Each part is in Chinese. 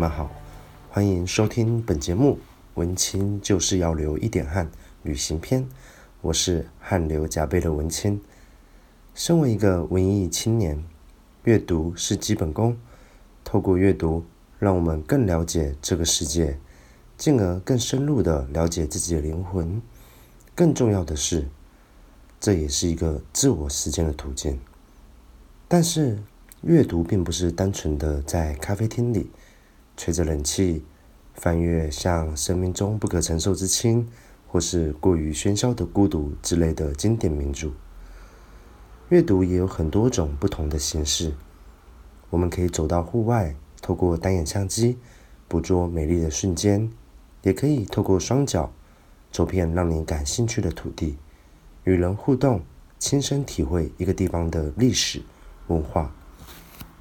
们好，欢迎收听本节目《文青就是要流一点汗》旅行篇。我是汗流浃背的文青。身为一个文艺青年，阅读是基本功。透过阅读，让我们更了解这个世界，进而更深入的了解自己的灵魂。更重要的是，这也是一个自我实践的途径。但是，阅读并不是单纯的在咖啡厅里吹着冷气，翻阅像《生命中不可承受之轻》或是过于喧嚣的孤独之类的经典名著。阅读也有很多种不同的形式。我们可以走到户外，透过单眼相机捕捉美丽的瞬间；也可以透过双脚走遍让你感兴趣的土地，与人互动，亲身体会一个地方的历史文化。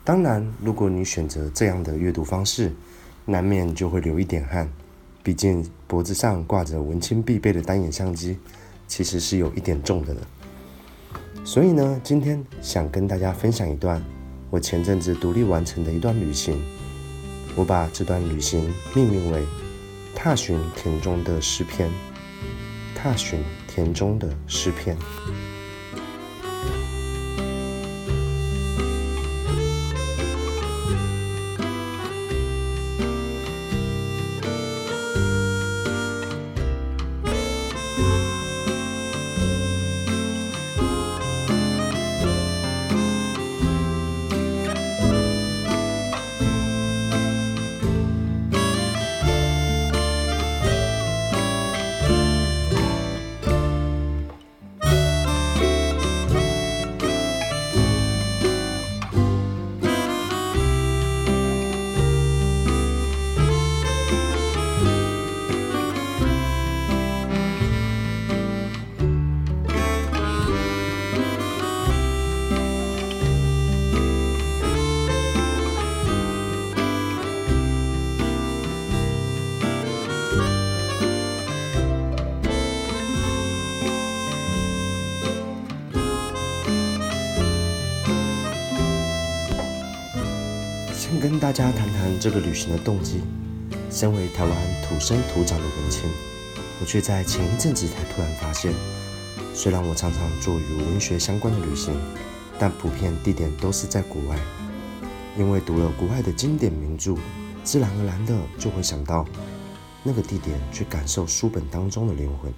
当然，如果你选择这样的阅读方式，难免就会流一点汗。毕竟脖子上挂着文青必备的单眼相机，其实是有一点重的呢。所以呢，今天想跟大家分享一段。我前阵子独立完成的一段旅行，我把这段旅行命名为“踏寻田中的诗篇”。踏寻田中的诗篇。跟大家谈谈这个旅行的动机。身为台湾土生土长的文青，我却在前一阵子才突然发现，虽然我常常做与文学相关的旅行，但普遍地点都是在国外。因为读了国外的经典名著，自然而然的就会想到那个地点去感受书本当中的灵魂。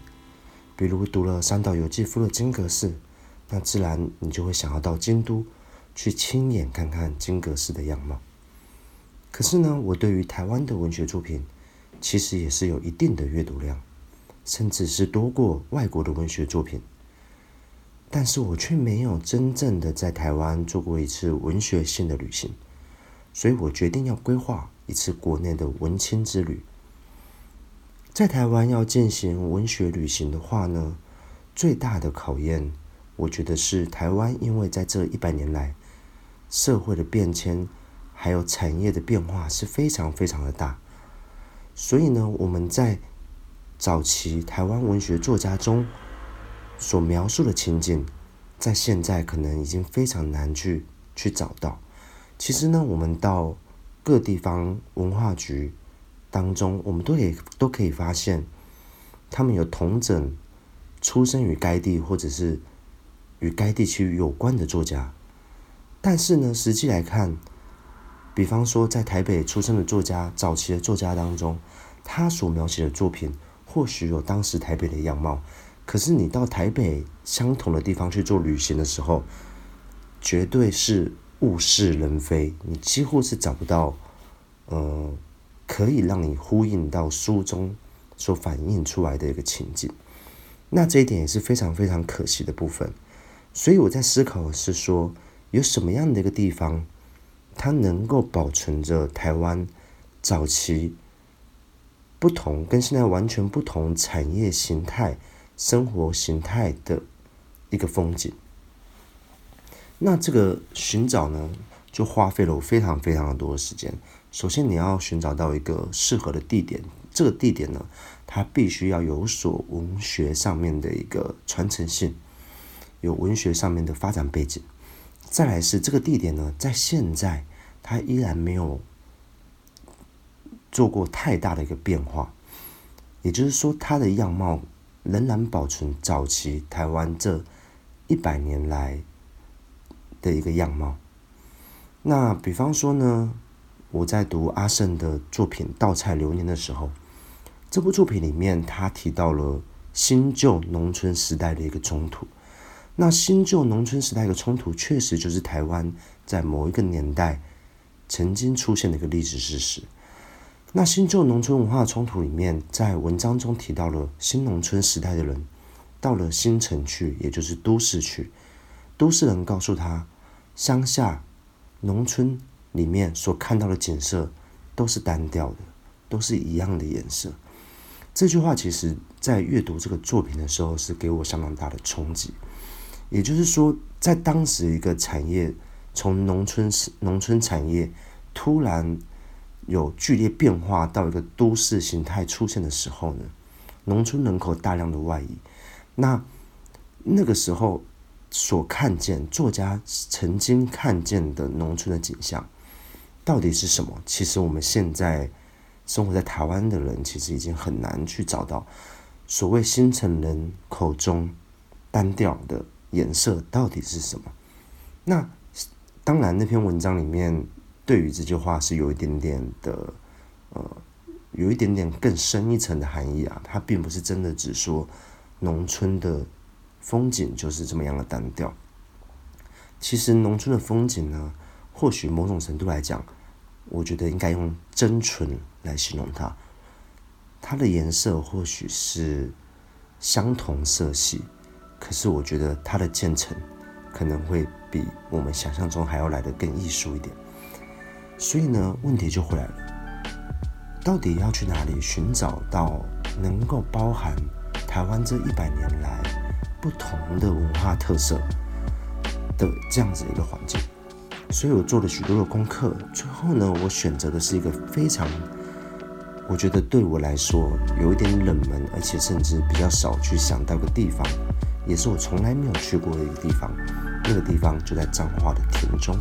比如读了三岛由纪夫的金阁寺，那自然你就会想要到京都去亲眼看看金阁寺的样貌。可是呢，我对于台湾的文学作品，其实也是有一定的阅读量，甚至是多过外国的文学作品。但是我却没有真正的在台湾做过一次文学性的旅行，所以我决定要规划一次国内的文青之旅。在台湾要进行文学旅行的话呢，最大的考验，我觉得是台湾，因为在这一百年来，社会的变迁。还有产业的变化是非常非常的大，所以呢，我们在早期台湾文学作家中所描述的情景，在现在可能已经非常难去去找到。其实呢，我们到各地方文化局当中，我们都可以都可以发现，他们有同整出生于该地或者是与该地区有关的作家，但是呢，实际来看。比方说，在台北出生的作家，早期的作家当中，他所描写的作品或许有当时台北的样貌，可是你到台北相同的地方去做旅行的时候，绝对是物是人非，你几乎是找不到，呃，可以让你呼应到书中所反映出来的一个情景。那这一点也是非常非常可惜的部分。所以我在思考的是说，有什么样的一个地方？它能够保存着台湾早期不同、跟现在完全不同产业形态、生活形态的一个风景。那这个寻找呢，就花费了我非常非常的多的时间。首先，你要寻找到一个适合的地点，这个地点呢，它必须要有所文学上面的一个传承性，有文学上面的发展背景。再来是这个地点呢，在现在它依然没有做过太大的一个变化。也就是说，它的样貌仍然保存早期台湾这一百年来的一个样貌。那比方说呢，我在读阿胜的作品《稻菜流年》的时候，这部作品里面他提到了新旧农村时代的一个冲突。那新旧农村时代的冲突，确实就是台湾在某一个年代曾经出现的一个历史事实。那新旧农村文化冲突里面，在文章中提到了新农村时代的人到了新城去，也就是都市去，都市人告诉他，乡下、农村里面所看到的景色都是单调的，都是一样的颜色。这句话其实在阅读这个作品的时候，是给我相当大的冲击。也就是说，在当时一个产业从农村农村产业突然。有剧烈变化到一个都市形态出现的时候呢，农村人口大量的外移，那那个时候所看见作家曾经看见的农村的景象，到底是什么？其实我们现在生活在台湾的人，其实已经很难去找到所谓新城人口中单调的颜色到底是什么。那当然，那篇文章里面。对于这句话是有一点点的，呃，有一点点更深一层的含义啊。它并不是真的只说农村的风景就是这么样的单调。其实农村的风景呢，或许某种程度来讲，我觉得应该用真纯来形容它。它的颜色或许是相同色系，可是我觉得它的建成可能会比我们想象中还要来的更艺术一点。所以呢，问题就回来了，到底要去哪里寻找到能够包含台湾这一百年来不同的文化特色的这样子一个环境？所以我做了许多的功课，最后呢，我选择的是一个非常，我觉得对我来说有一点冷门，而且甚至比较少去想到的地方，也是我从来没有去过的一个地方。那个地方就在彰化的田中。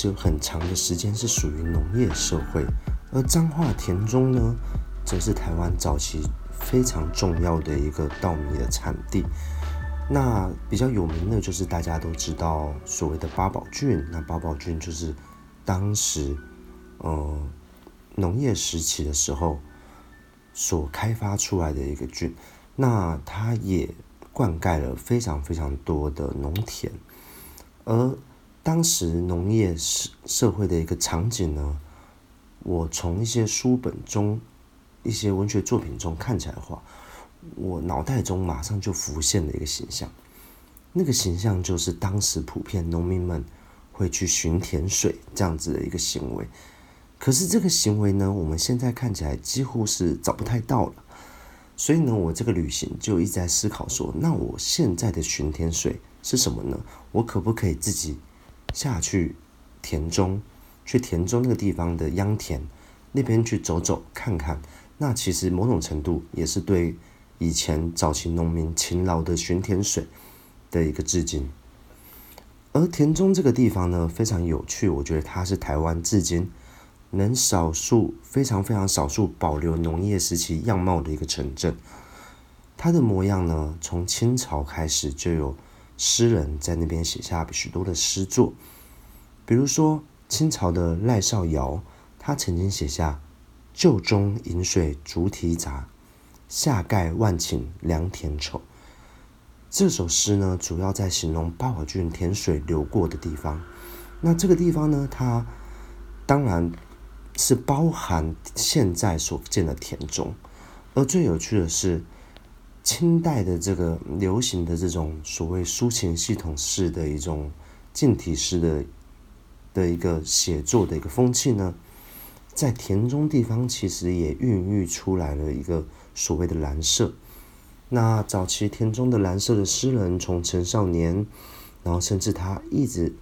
是有很长的时间是属于农业社会，而彰化田中呢，则是台湾早期非常重要的一个稻米的产地。那比较有名的就是大家都知道所谓的八宝郡，那八宝郡就是当时呃农业时期的时候所开发出来的一个郡，那它也灌溉了非常非常多的农田，而当时农业社社会的一个场景呢，我从一些书本中、一些文学作品中看起来的话，我脑袋中马上就浮现了一个形象。那个形象就是当时普遍农民们会去巡田水这样子的一个行为。可是这个行为呢，我们现在看起来几乎是找不太到了。所以呢，我这个旅行就一直在思考说，那我现在的巡田水是什么呢？我可不可以自己？下去田中，去田中那个地方的秧田那边去走走看看，那其实某种程度也是对以前早期农民勤劳的巡田水的一个致敬。而田中这个地方呢，非常有趣，我觉得它是台湾至今能少数非常非常少数保留农业时期样貌的一个城镇。它的模样呢，从清朝开始就有诗人在那边写下许多的诗作，比如说清朝的赖少尧，他曾经写下“旧中饮水竹题杂，下盖万顷良田丑”。这首诗呢，主要在形容八宝郡田水流过的地方。那这个地方呢，它当然是包含现在所建的田中，而最有趣的是。清代的这个流行的这种所谓抒情系统式的一种近体式的的一个写作的一个风气呢，在田中地方其实也孕育出来了一个所谓的蓝色。那早期田中的蓝色的诗人，从陈少年，然后甚至他一直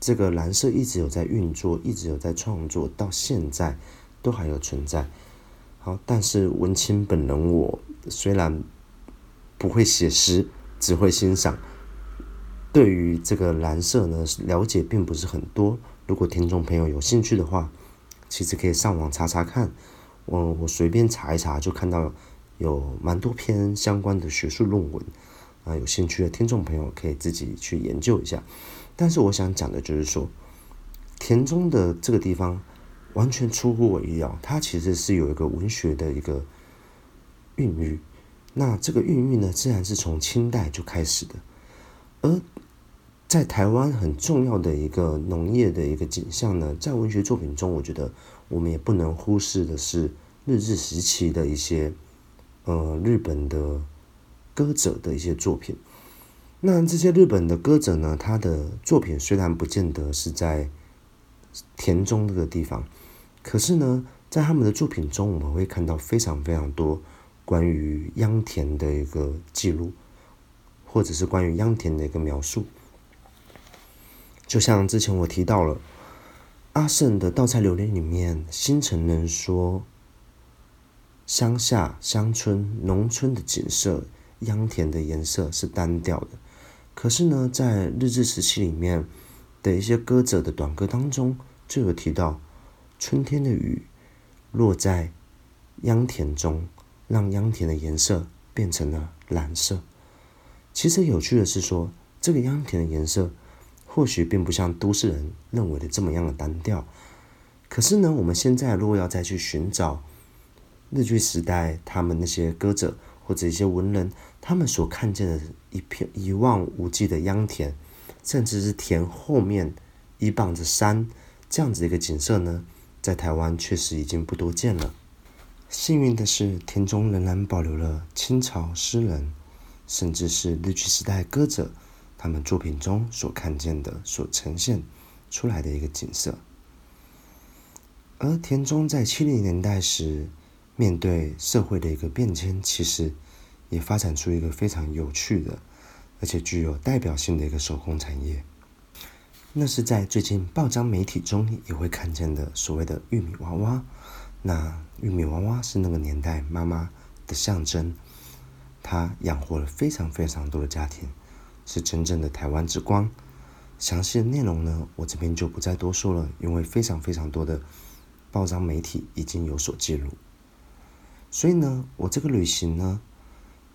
这个蓝色一直有在运作，一直有在创作，到现在都还有存在。好，但是文青本人我。虽然不会写诗，只会欣赏。对于这个蓝色呢，了解并不是很多。如果听众朋友有兴趣的话，其实可以上网查查看。我我随便查一查，就看到有蛮多篇相关的学术论文。啊，有兴趣的听众朋友可以自己去研究一下。但是我想讲的就是说，田中的这个地方完全出乎我意料，它其实是有一个文学的一个。孕育，那这个孕育呢，自然是从清代就开始的。而在台湾很重要的一个农业的一个景象呢，在文学作品中，我觉得我们也不能忽视的是日治时期的一些呃日本的歌者的一些作品。那这些日本的歌者呢，他的作品虽然不见得是在田中这个地方，可是呢，在他们的作品中，我们会看到非常非常多。关于秧田的一个记录，或者是关于秧田的一个描述，就像之前我提到了阿胜的《稻菜留恋》里面，新城人说，乡下乡村农村的景色，秧田的颜色是单调的。可是呢，在日治时期里面的一些歌者的短歌当中，就有提到春天的雨落在秧田中。让秧田的颜色变成了蓝色。其实有趣的是说，这个秧田的颜色或许并不像都市人认为的这么样的单调。可是呢，我们现在如果要再去寻找日据时代他们那些歌者或者一些文人，他们所看见的一片一望无际的秧田，甚至是田后面依傍着山这样子的一个景色呢，在台湾确实已经不多见了。幸运的是，田中仍然保留了清朝诗人，甚至是日据时代歌者他们作品中所看见的、所呈现出来的一个景色。而田中在七零年代时，面对社会的一个变迁，其实也发展出一个非常有趣的，而且具有代表性的一个手工产业。那是在最近报章媒体中也会看见的所谓的玉米娃娃。那玉米娃娃是那个年代妈妈的象征，它养活了非常非常多的家庭，是真正的台湾之光。详细的内容呢，我这边就不再多说了，因为非常非常多的报章媒体已经有所记录。所以呢，我这个旅行呢，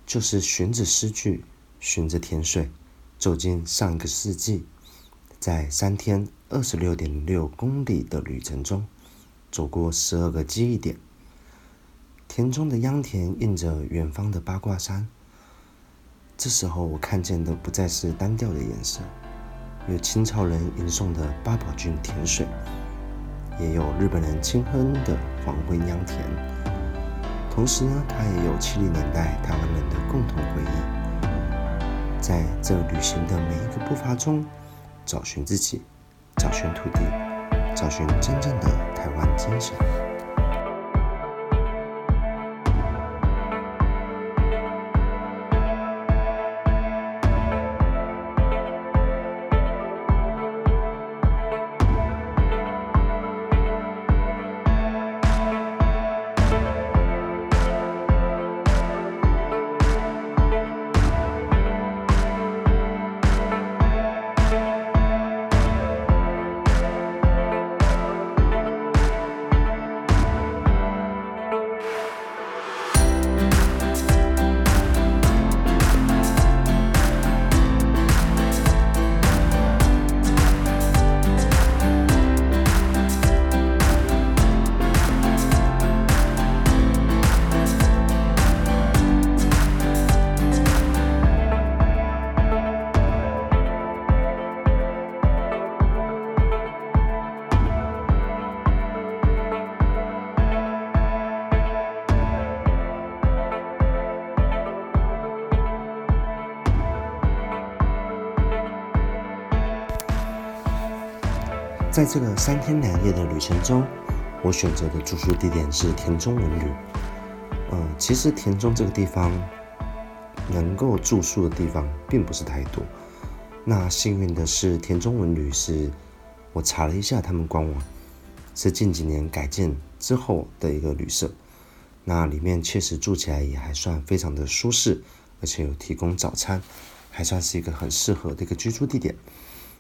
就是循着诗句，循着田水，走进上一个世纪，在三天二十六点六公里的旅程中。走过十二个记忆点，田中的秧田映着远方的八卦山。这时候，我看见的不再是单调的颜色，有清朝人吟诵的八宝郡田水，也有日本人轻哼的黄昏秧田。同时呢，它也有七零年代台湾人的共同回忆。在这旅行的每一个步伐中，找寻自己，找寻土地，找寻真正的。台湾精神。在这个三天两夜的旅程中，我选择的住宿地点是田中文旅。嗯，其实田中这个地方能够住宿的地方并不是太多。那幸运的是，田中文旅是我查了一下他们官网，是近几年改建之后的一个旅社。那里面确实住起来也还算非常的舒适，而且有提供早餐，还算是一个很适合的一个居住地点。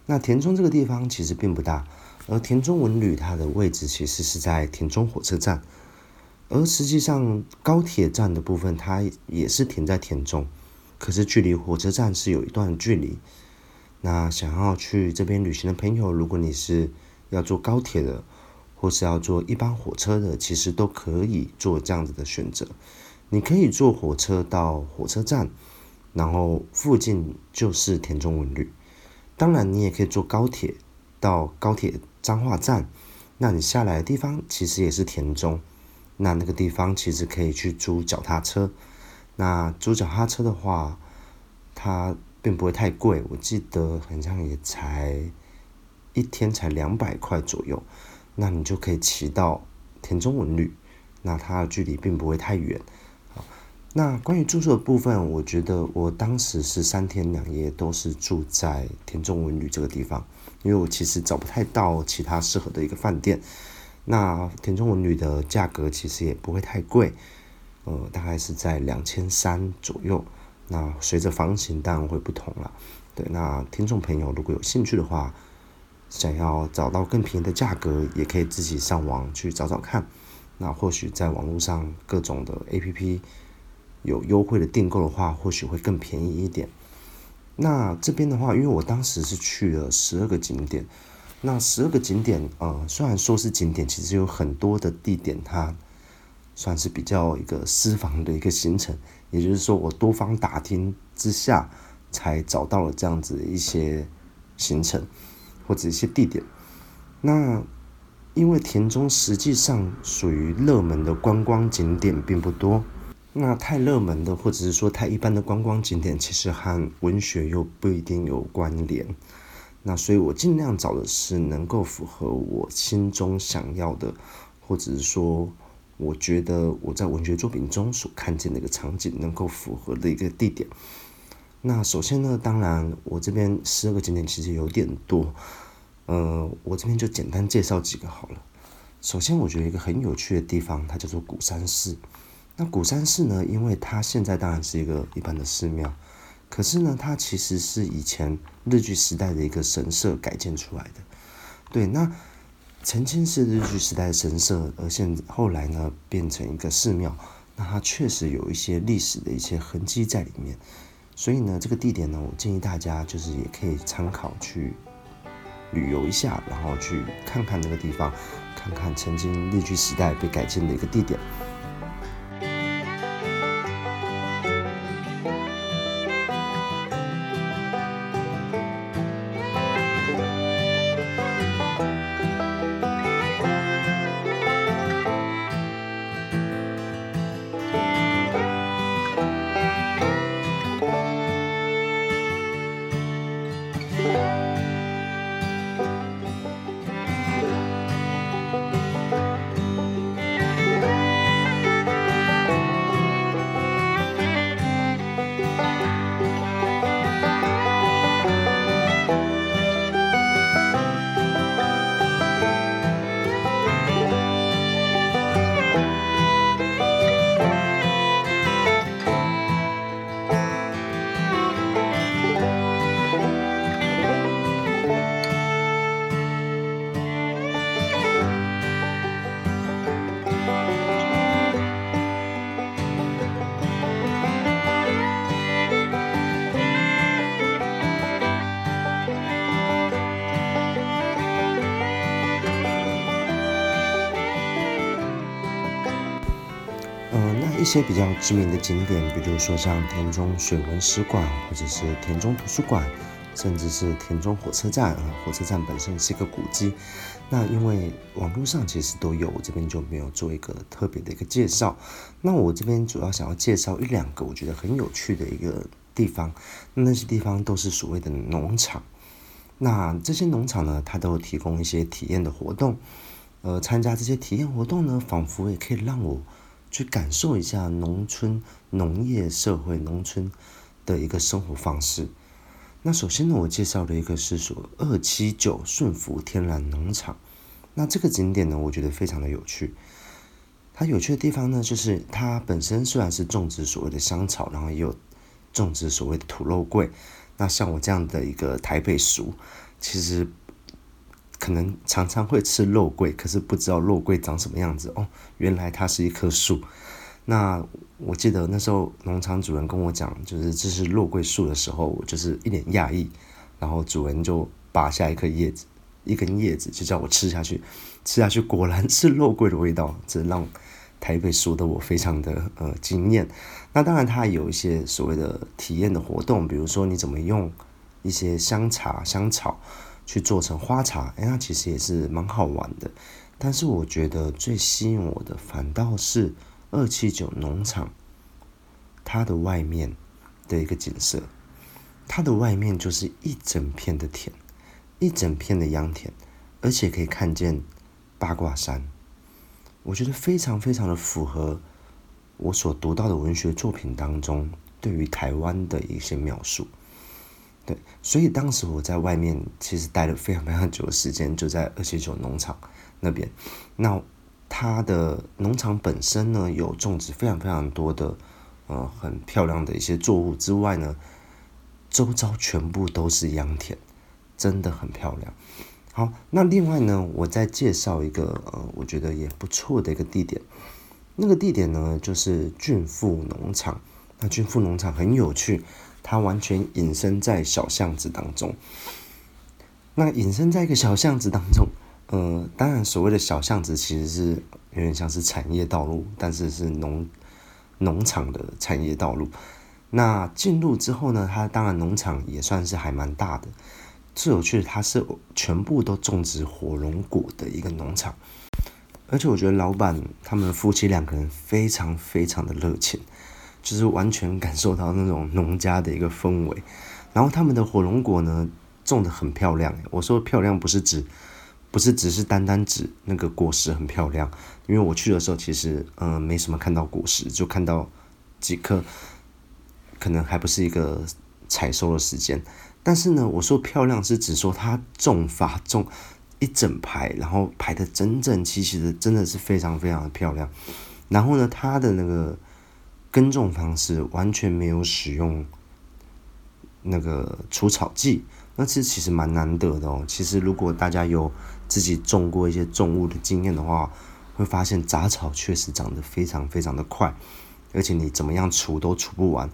那田中这个地方其实并不大，而田中文旅它的位置其实是在田中火车站，而实际上高铁站的部分它也是停在田中，可是距离火车站是有一段距离。那想要去这边旅行的朋友，如果你是要坐高铁的，或是要坐一般火车的，其实都可以做这样子的选择。你可以坐火车到火车站，然后附近就是田中文旅。当然，你也可以坐高铁到高铁彰化站，那你下来的地方其实也是田中。那那个地方其实可以去租脚踏车。那租脚踏车的话，它并不会太贵，我记得好像也才一天才两百块左右。那你就可以骑到田中文旅，那它的距离并不会太远。那关于住宿的部分，我觉得我当时是三天两夜都是住在田中文旅这个地方，因为我其实找不太到其他适合的一个饭店。那田中文旅的价格其实也不会太贵，呃，大概是在两千三左右。那随着房型当然会不同了。对，那听众朋友如果有兴趣的话。想要找到更便宜的价格，也可以自己上网去找找看。那或许在网络上各种的 A P P 有优惠的订购的话，或许会更便宜一点。那这边的话，因为我当时是去了十二个景点，那十二个景点，呃，虽然说是景点，其实有很多的地点，它算是比较一个私房的一个行程。也就是说，我多方打听之下，才找到了这样子一些行程。或者一些地点，那因为田中实际上属于热门的观光景点并不多，那太热门的或者是说太一般的观光景点，其实和文学又不一定有关联。那所以我尽量找的是能够符合我心中想要的，或者是说我觉得我在文学作品中所看见的一个场景能够符合的一个地点。那首先呢，当然我这边十二个景点其实有点多，呃，我这边就简单介绍几个好了。首先，我觉得一个很有趣的地方，它叫做古山寺。那古山寺呢，因为它现在当然是一个一般的寺庙，可是呢，它其实是以前日据时代的一个神社改建出来的。对，那曾经是日据时代的神社，而现后来呢变成一个寺庙，那它确实有一些历史的一些痕迹在里面。所以呢，这个地点呢，我建议大家就是也可以参考去旅游一下，然后去看看那个地方，看看曾经日据时代被改建的一个地点。一些比较知名的景点，比如说像田中水文史馆，或者是田中图书馆，甚至是田中火车站啊。火车站本身是一个古迹，那因为网络上其实都有，我这边就没有做一个特别的一个介绍。那我这边主要想要介绍一两个我觉得很有趣的一个地方，那些地方都是所谓的农场。那这些农场呢，它都提供一些体验的活动。呃，参加这些体验活动呢，仿佛也可以让我去感受一下农村农业社会、农村的一个生活方式。那首先呢，我介绍的一个是说二七九顺福天然农场。那这个景点呢，我觉得非常的有趣。它有趣的地方呢，就是它本身虽然是种植所谓的香草，然后也有种植所谓的土肉桂。那像我这样的一个台北熟，其实可能常常会吃肉桂，可是不知道肉桂长什么样子哦。原来它是一棵树。那我记得那时候农场主人跟我讲，就是这是肉桂树的时候，我就是一脸讶异。然后主人就拔下一颗叶子。一根叶子就叫我吃下去，吃下去果然是肉桂的味道，这让台北说的我非常的呃惊艳。那当然，它有一些所谓的体验的活动，比如说你怎么用一些香茶、香草去做成花茶，哎，那其实也是蛮好玩的。但是我觉得最吸引我的反倒是二七九农场，它的外面的一个景色，它的外面就是一整片的田。一整片的秧田，而且可以看见八卦山，我觉得非常非常的符合我所读到的文学作品当中对于台湾的一些描述。对，所以当时我在外面其实待了非常非常久的时间，就在二七九农场那边。那它的农场本身呢，有种植非常非常多的呃很漂亮的一些作物之外呢，周遭全部都是秧田。真的很漂亮。好，那另外呢，我再介绍一个呃，我觉得也不错的一个地点。那个地点呢，就是俊富农场。那俊富农场很有趣，它完全隐身在小巷子当中。那隐身在一个小巷子当中，呃，当然所谓的小巷子其实是有点像是产业道路，但是是农农场的产业道路。那进入之后呢，它当然农场也算是还蛮大的。最有趣的，它是全部都种植火龙果的一个农场，而且我觉得老板他们夫妻两个人非常非常的热情，就是完全感受到那种农家的一个氛围。然后他们的火龙果呢，种的很漂亮。我说漂亮不是指，不是只是单单指那个果实很漂亮，因为我去的时候其实嗯没什么看到果实，就看到几颗，可能还不是一个采收的时间。但是呢，我说漂亮是指说它种法种一整排，然后排的整整齐齐的，真的是非常非常的漂亮。然后呢，它的那个耕种方式完全没有使用那个除草剂，那这其实蛮难得的哦。其实如果大家有自己种过一些重物的经验的话，会发现杂草确实长得非常非常的快，而且你怎么样除都除不完。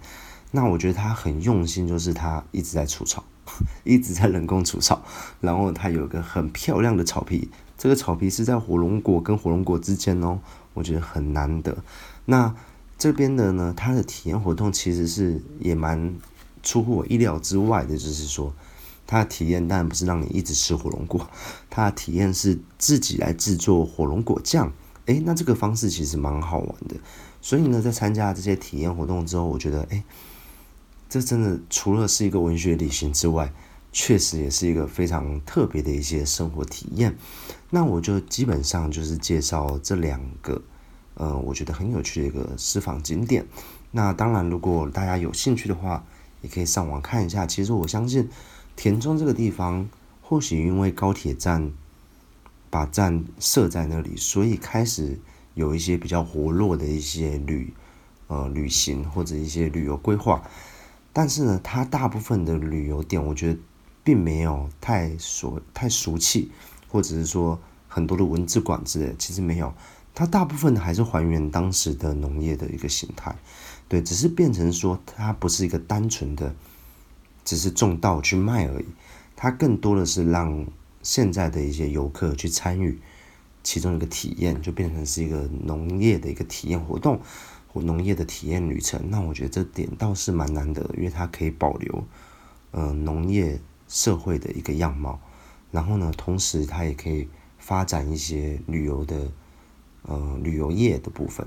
那我觉得他很用心，就是他一直在除草，一直在人工除草，然后他有一个很漂亮的草皮，这个草皮是在火龙果跟火龙果之间哦，我觉得很难得。那这边的呢，它的体验活动其实是也蛮出乎我意料之外的，就是说，它的体验当然不是让你一直吃火龙果，它的体验是自己来制作火龙果酱，诶，那这个方式其实蛮好玩的。所以呢，在参加这些体验活动之后，我觉得，诶。这真的除了是一个文学旅行之外，确实也是一个非常特别的一些生活体验。那我就基本上就是介绍这两个，呃，我觉得很有趣的一个私房景点。那当然，如果大家有兴趣的话，也可以上网看一下。其实我相信田中这个地方，或许因为高铁站把站设在那里，所以开始有一些比较活络的一些旅呃旅行或者一些旅游规划。但是呢，它大部分的旅游点，我觉得并没有太俗太俗气，或者是说很多的文字馆之类，其实没有。它大部分还是还原当时的农业的一个形态，对，只是变成说它不是一个单纯的，只是种稻去卖而已。它更多的是让现在的一些游客去参与其中一个体验，就变成是一个农业的一个体验活动或。农业的体验旅程，那我觉得这点倒是蛮难得，因为它可以保留，呃，农业社会的一个样貌，然后呢，同时它也可以发展一些旅游的，呃，旅游业的部分。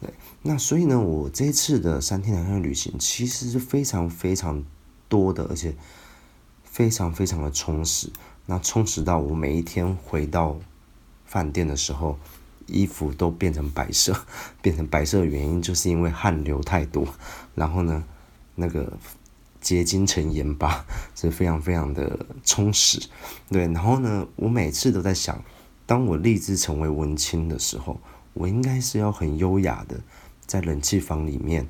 对，那所以呢，我这次的三天两夜旅行其实是非常非常多的，而且。非常非常的充实。那充实到我每一天回到饭店的时候，衣服都变成白色，变成白色的原因就是因为汗流太多，然后呢，那个结晶成盐巴，是非常非常的充实。对，然后呢，我每次都在想，当我立志成为文青的时候，我应该是要很优雅的在冷气房里面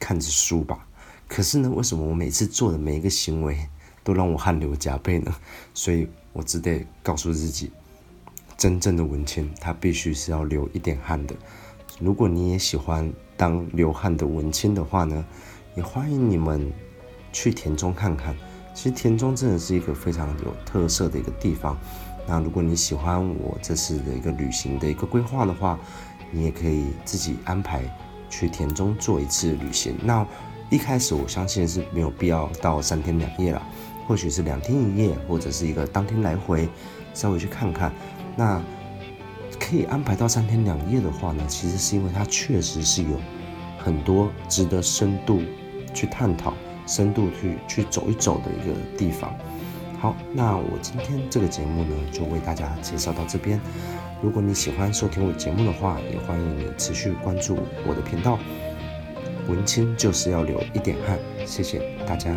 看着书吧。可是呢，为什么我每次做的每一个行为都让我汗流浃背呢？所以我只得告诉自己。真正的文青，他必须是要流一点汗的。如果你也喜欢当流汗的文青的话呢，也欢迎你们去田中看看。其实田中真的是一个非常有特色的一个地方。那如果你喜欢我这次的一个旅行的一个规划的话，你也可以自己安排去田中做一次旅行。那一开始我相信是没有必要到三天两夜了，或许是两天一夜，或者是一个当天来回，稍微去看看。那可以安排到三天两夜的话呢，其实是因为它确实是有很多值得深度去探讨、深度去去走一走的一个地方。好，那我今天这个节目呢，就为大家介绍到这边。如果你喜欢收听我节目的话，也欢迎你持续关注我的频道。文青就是要流一点汗，谢谢大家。